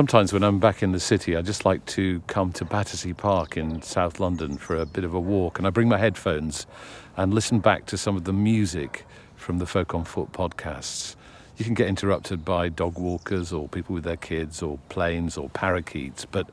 Sometimes when I'm back in the city, I just like to come to Battersea Park in South London for a bit of a walk, and I bring my headphones and listen back to some of the music from the Folk on Foot podcasts. You can get interrupted by dog walkers or people with their kids or planes or parakeets, but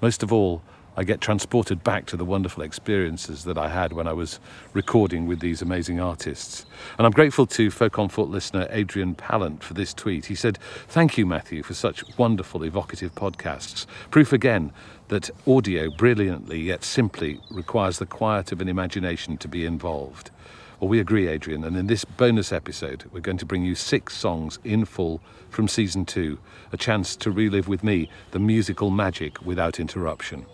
most of all, I get transported back to the wonderful experiences that I had when I was recording with these amazing artists. And I'm grateful to Folk on Foot listener Adrian Pallant for this tweet. He said, Thank you, Matthew, for such wonderful, evocative podcasts. Proof again that audio brilliantly yet simply requires the quiet of an imagination to be involved. Well, we agree, Adrian, and in this bonus episode, we're going to bring you six songs in full from season two, a chance to relive with me the musical magic without interruption.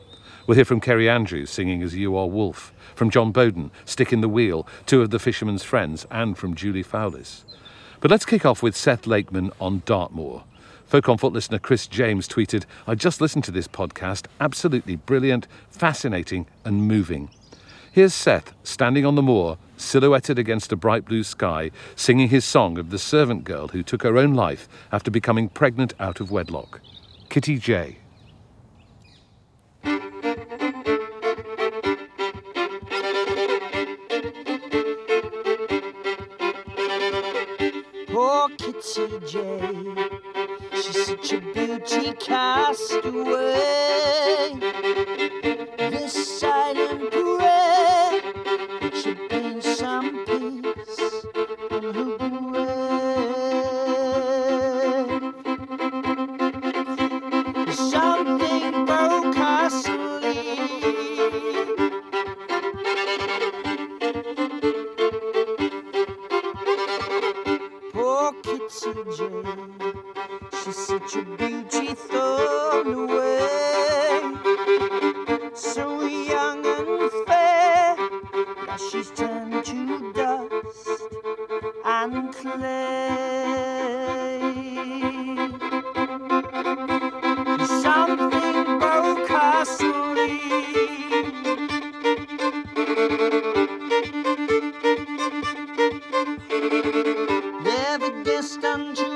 We'll hear from Kerry Andrews singing as You Are Wolf, from Jon Boden, Stick in the Wheel, two of the Fisherman's Friends, and from Julie Fowlis. But let's kick off with Seth Lakeman on Dartmoor. Folk on Foot listener Chris James tweeted, I just listened to this podcast, absolutely brilliant, fascinating, and moving. Here's Seth standing on the moor, silhouetted against a bright blue sky, singing his song of the servant girl who took her own life after becoming pregnant out of wedlock. Kitty Jay. Kitty Jay. She's such a beauty cast Never guessed unto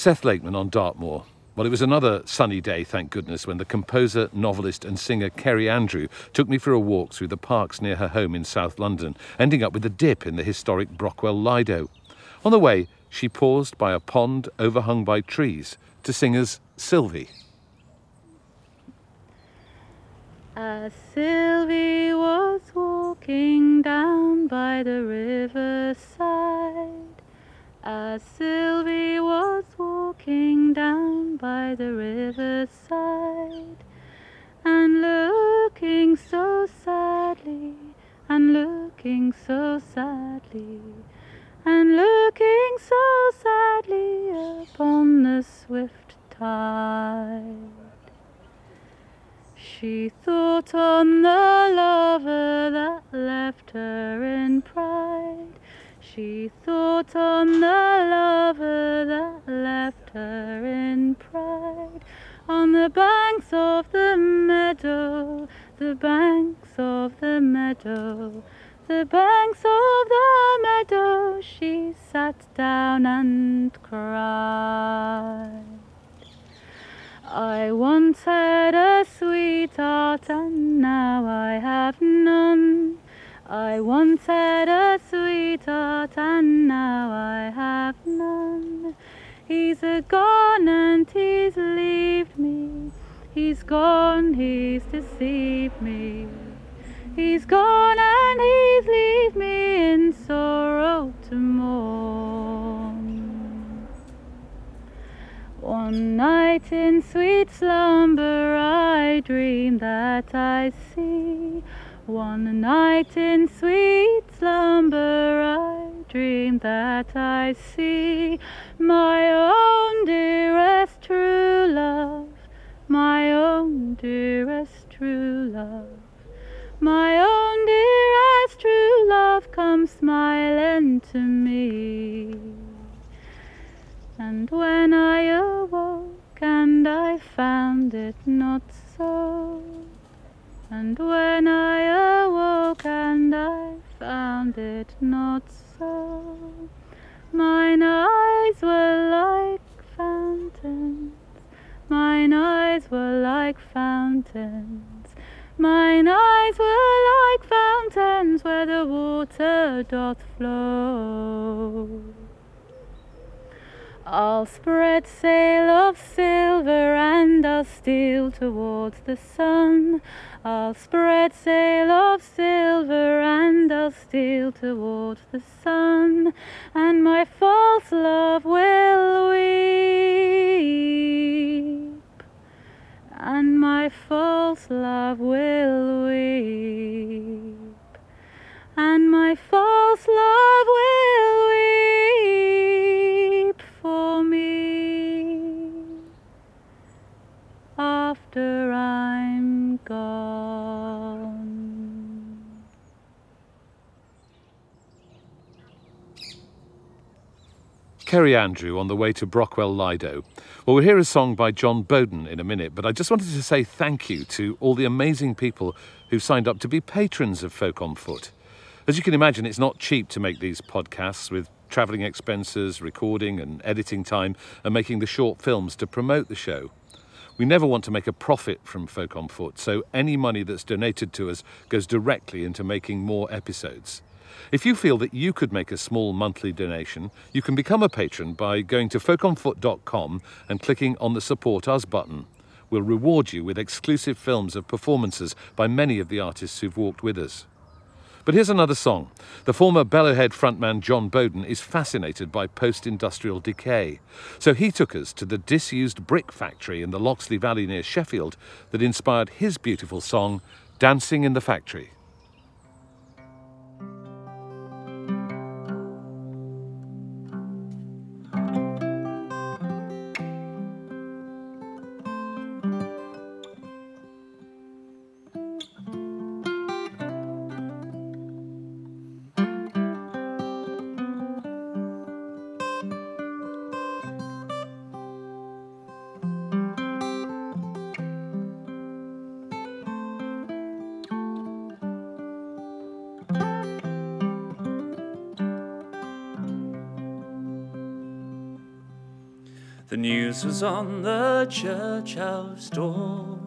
Seth Lakeman on Dartmoor. Well, it was another sunny day, thank goodness, when the composer, novelist, and singer Kerry Andrew took me for a walk through the parks near her home in South London, ending up with a dip in the historic Brockwell Lido. On the way, she paused by a pond overhung by trees to sing us Sylvie. As Sylvie was walking down by the riverside, as Sylvie was walking down by the riverside, and looking so sadly, and looking so sadly, and looking so sadly upon the swift tide. She thought on the lover that left her in pride. She thought on the lover that left her in pride on the banks of the meadow, the banks of the meadow, the banks of the meadow. She sat down and cried. I once had a sweetheart and now I have none. I once had a sweetheart and now I have none. He's a gone and he's left me. He's gone, he's deceived me. He's gone and he's left me in sorrow to mourn. One night in sweet slumber I dream that I see. One night in sweet slumber I dream that I see my own dearest true love, my own dearest true love. My own dearest true love come smiling to me. And when I awoke and I found it not so, and when I awoke and I found it not so, mine eyes were like fountains, mine eyes were like fountains. Mine eyes were like fountains where the water doth flow. I'll spread sail of silver and I'll steal towards the sun. I'll spread sail of silver and I'll steal towards the sun. And my false love will weep. And my false love will weep. And my false love will weep Kerry Andrew on the way to Brockwell Lido. Well, we'll hear a song by Jon Boden in a minute, but I just wanted to say thank you to all the amazing people who signed up to be patrons of Folk on Foot. As you can imagine, it's not cheap to make these podcasts with travelling expenses, recording and editing time, and making the short films to promote the show. We never want to make a profit from Folk on Foot, so any money that's donated to us goes directly into making more episodes. If you feel that you could make a small monthly donation, you can become a patron by going to folkonfoot.com and clicking on the Support Us button. We'll reward you with exclusive films of performances by many of the artists who've walked with us. But here's another song. The former Bellowhead frontman Jon Boden is fascinated by post industrial decay. So he took us to the disused brick factory in the Loxley Valley near Sheffield that inspired his beautiful song, Dancing in the Factory. News was on the church house door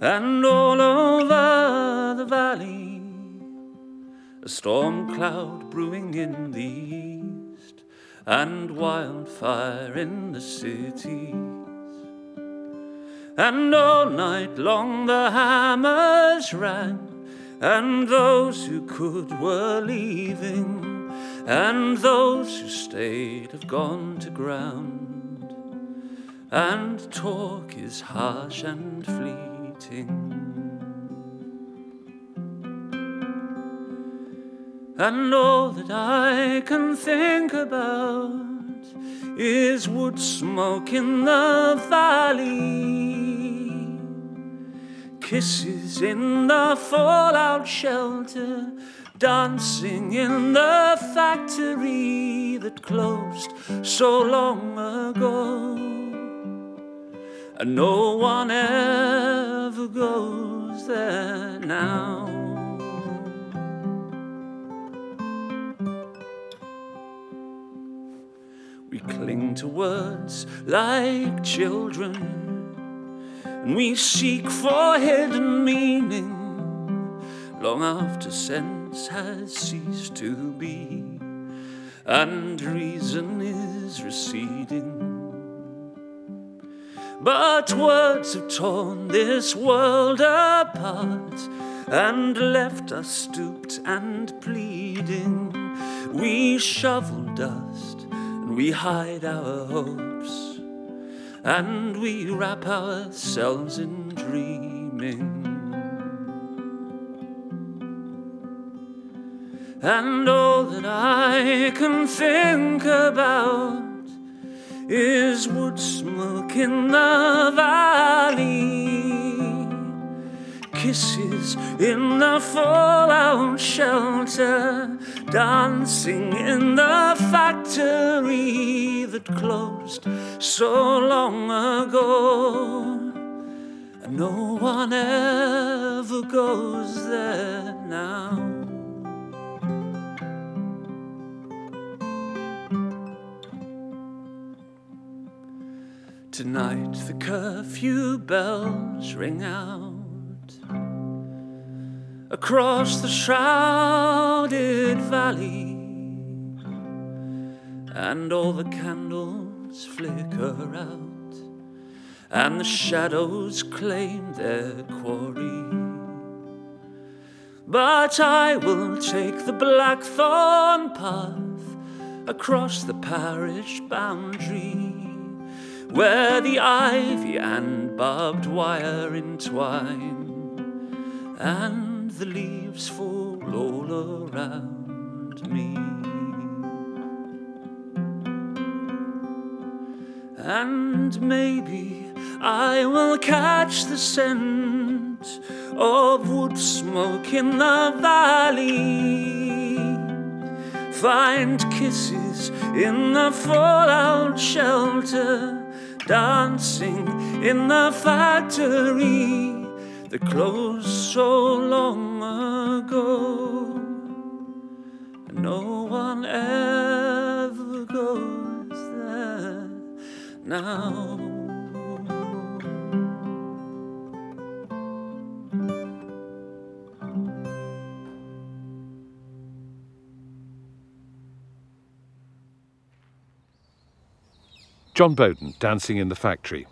and all over the valley. A storm cloud brewing in the east and wildfire in the cities. And all night long the hammers rang, and those who could were leaving, and those who stayed have gone to ground. And talk is harsh and fleeting. And all that I can think about is wood smoke in the valley, kisses in the fallout shelter, dancing in the factory that closed so long ago. And no one ever goes there now. We cling to words like children, and we seek for hidden meaning long after sense has ceased to be, and reason is receding. But words have torn this world apart and left us stooped and pleading. We shovel dust and we hide our hopes and we wrap ourselves in dreaming. And all that I can think about is wood smoke in the valley, kisses in the fallout shelter, dancing in the factory that closed so long ago. No one ever goes there now. Tonight the curfew bells ring out across the shrouded valley, and all the candles flicker out, and the shadows claim their quarry. But I will take the blackthorn path across the parish boundary where the ivy and barbed wire entwine, and the leaves fall all around me. And maybe I will catch the scent of wood smoke in the valley. Find kisses in the fallout shelter dancing in the factory that closed so long ago. And no one ever goes there now. Jon Boden dancing in the factory.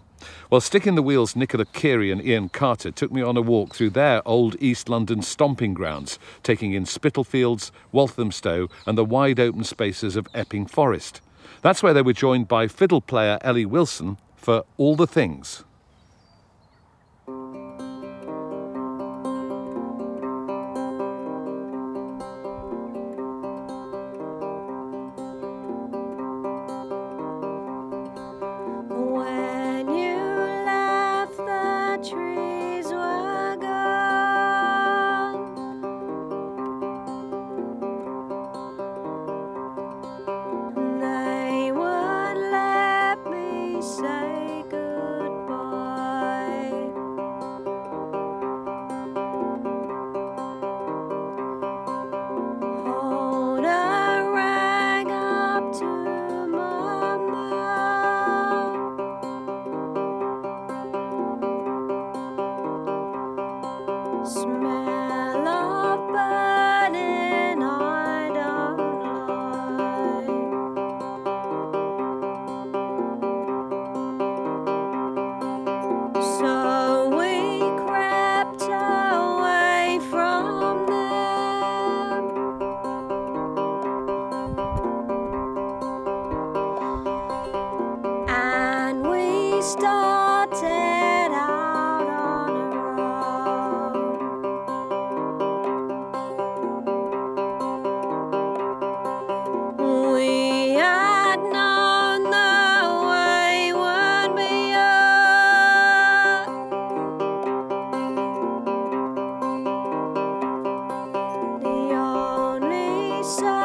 Well, Stick in the Wheels, Nicola Kearey and Ian Carter took me on a walk through their old East London stomping grounds, taking in Spitalfields, Walthamstow, and the wide open spaces of Epping Forest. That's where they were joined by fiddle player Ellie Wilson for All the Things. so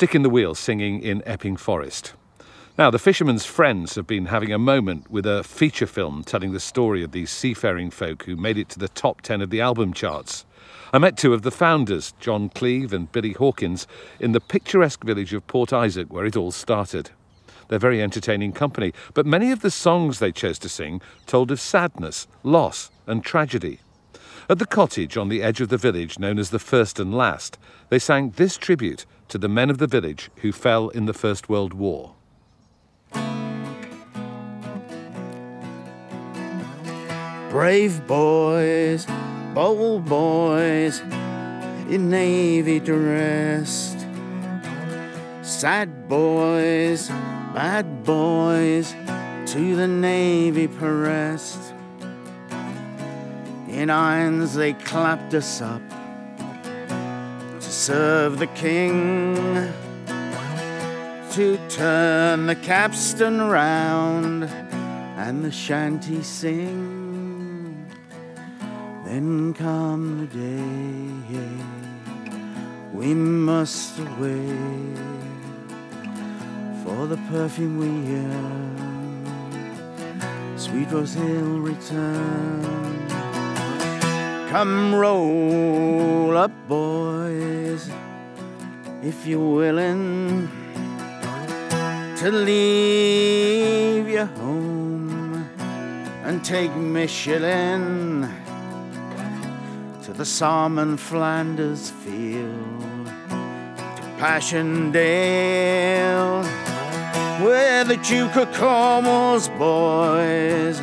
Stick in the Wheel singing in Epping Forest. Now, the fishermen's Friends have been having a moment with a feature film telling the story of these seafaring folk who made it to the top 10 of the album charts. I met two of the founders, Jon Cleave and Billy Hawkins, in the picturesque village of Port Isaac where it all started. They're very entertaining company, but many of the songs they chose to sing told of sadness, loss, and tragedy. At the cottage on the edge of the village known as the First and Last, they sang this tribute to the men of the village who fell in the First World War. Brave boys, bold boys, in navy dressed. Sad boys, bad boys, to the navy pressed. In irons they clapped us up to serve the king, to turn the capstan round and the shanty sing. Then come the day we must away for the perfume we yearn. Sweet Rose Hill return. Come roll up, boys, if you're willing to leave your home and take Michelin to the Salmon Flanders field, to Passchendaele, where the Duke of Cornwall's boys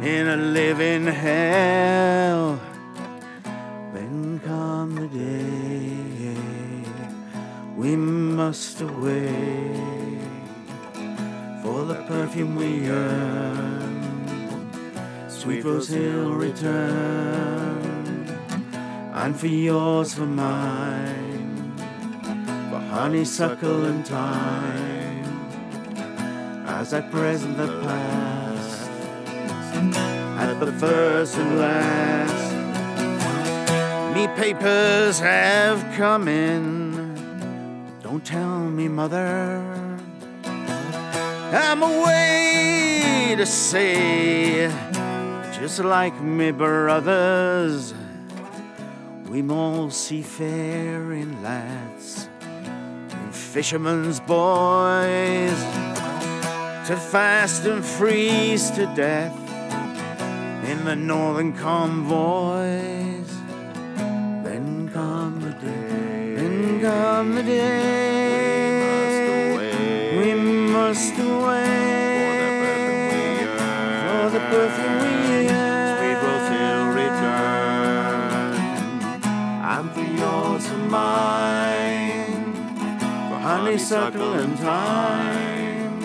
in a living hell. Must away for the perfume we earn. Sweet Rose Hill return, and for yours, for mine, for honeysuckle and thyme, as I present the past, at the first and last. Me papers have come in. Don't tell me, mother. I'm away to sea, just like me brothers. We all seafaring lads and fishermen's boys to fast and freeze to death in the northern convoys. Then come the day, then come the day. Honeysuckle and thyme,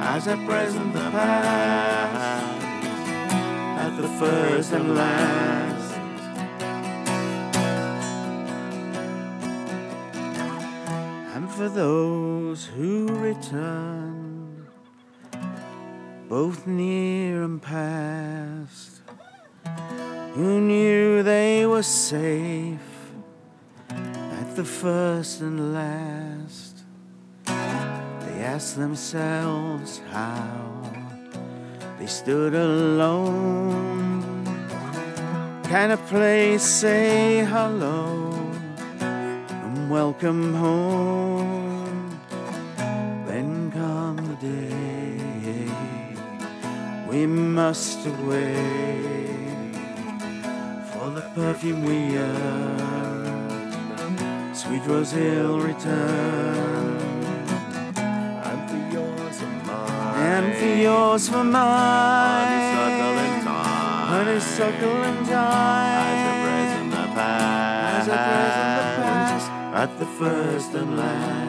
as at present the past, at the first and last. And for those who return, both near and past, who knew they were safe at the first and last. Asked themselves how they stood alone. Can a place say hello and welcome home? Then come the day we must away for the perfume we earned. Sweet Rose Hill return. And for yours for mine. Honeysuckle and thyme. Honeysuckle and thyme. As a present the past. As a present the past. At the first and last.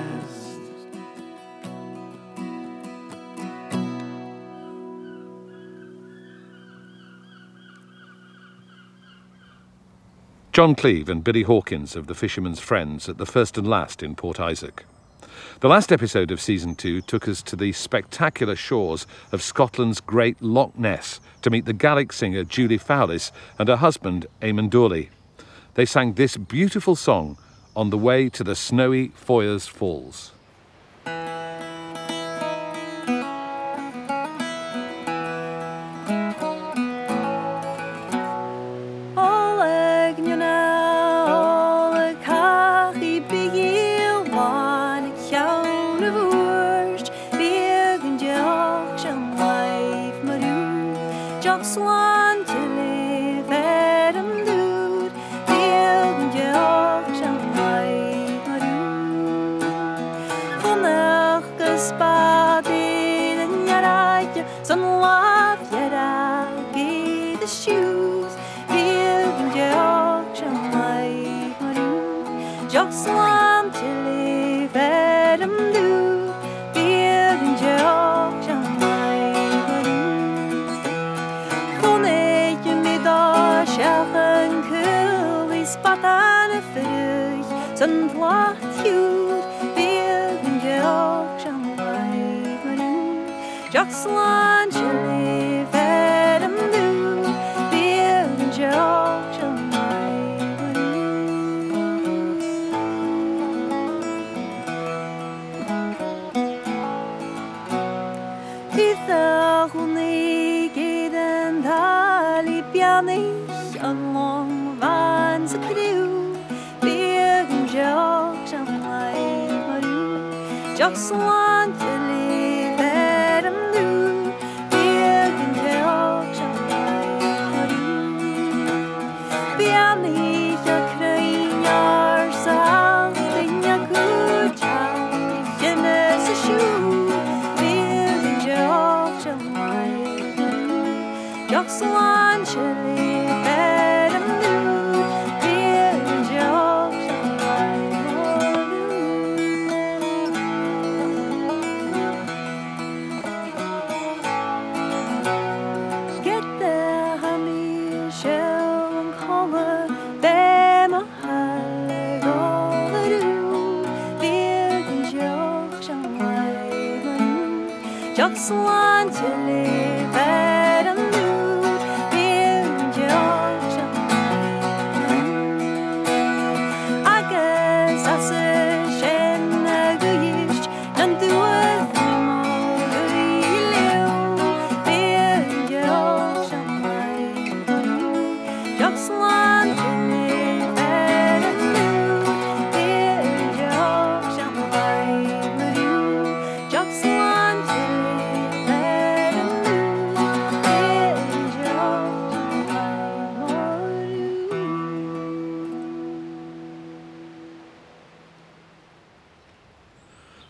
Jon Cleave and Billy Hawkins of the Fisherman's Friends at the first and last in Port Isaac. The last episode of season two took us to the spectacular shores of Scotland's great Loch Ness to meet the Gaelic singer Julie Fowlis and her husband Eamon Doorley. They sang this beautiful song on the way to the snowy Foyers Falls. Shoes. Begen joch shan life maru. Joch swan te live at em dude. Begen joch shan life maru. Kon ik je niet zeggen, kul is patan fruit, zijn placht goed, wegen je ook zo'n leven. Jag slant Jog slant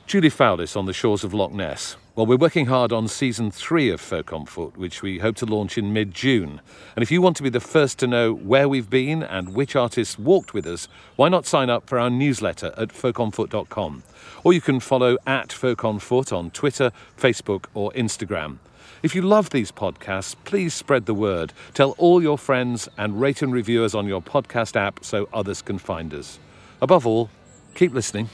Julie Fowlis on the shores of Loch Ness. Well, we're working hard on season three of Folk on Foot, which we hope to launch in mid June. And if you want to be the first to know where we've been and which artists walked with us, why not sign up for our newsletter at folkonfoot.com? Or you can follow at Folk on Foot on Twitter, Facebook, or Instagram. If you love these podcasts, please spread the word. Tell all your friends and rate and review us on your podcast app so others can find us. Above all, keep listening.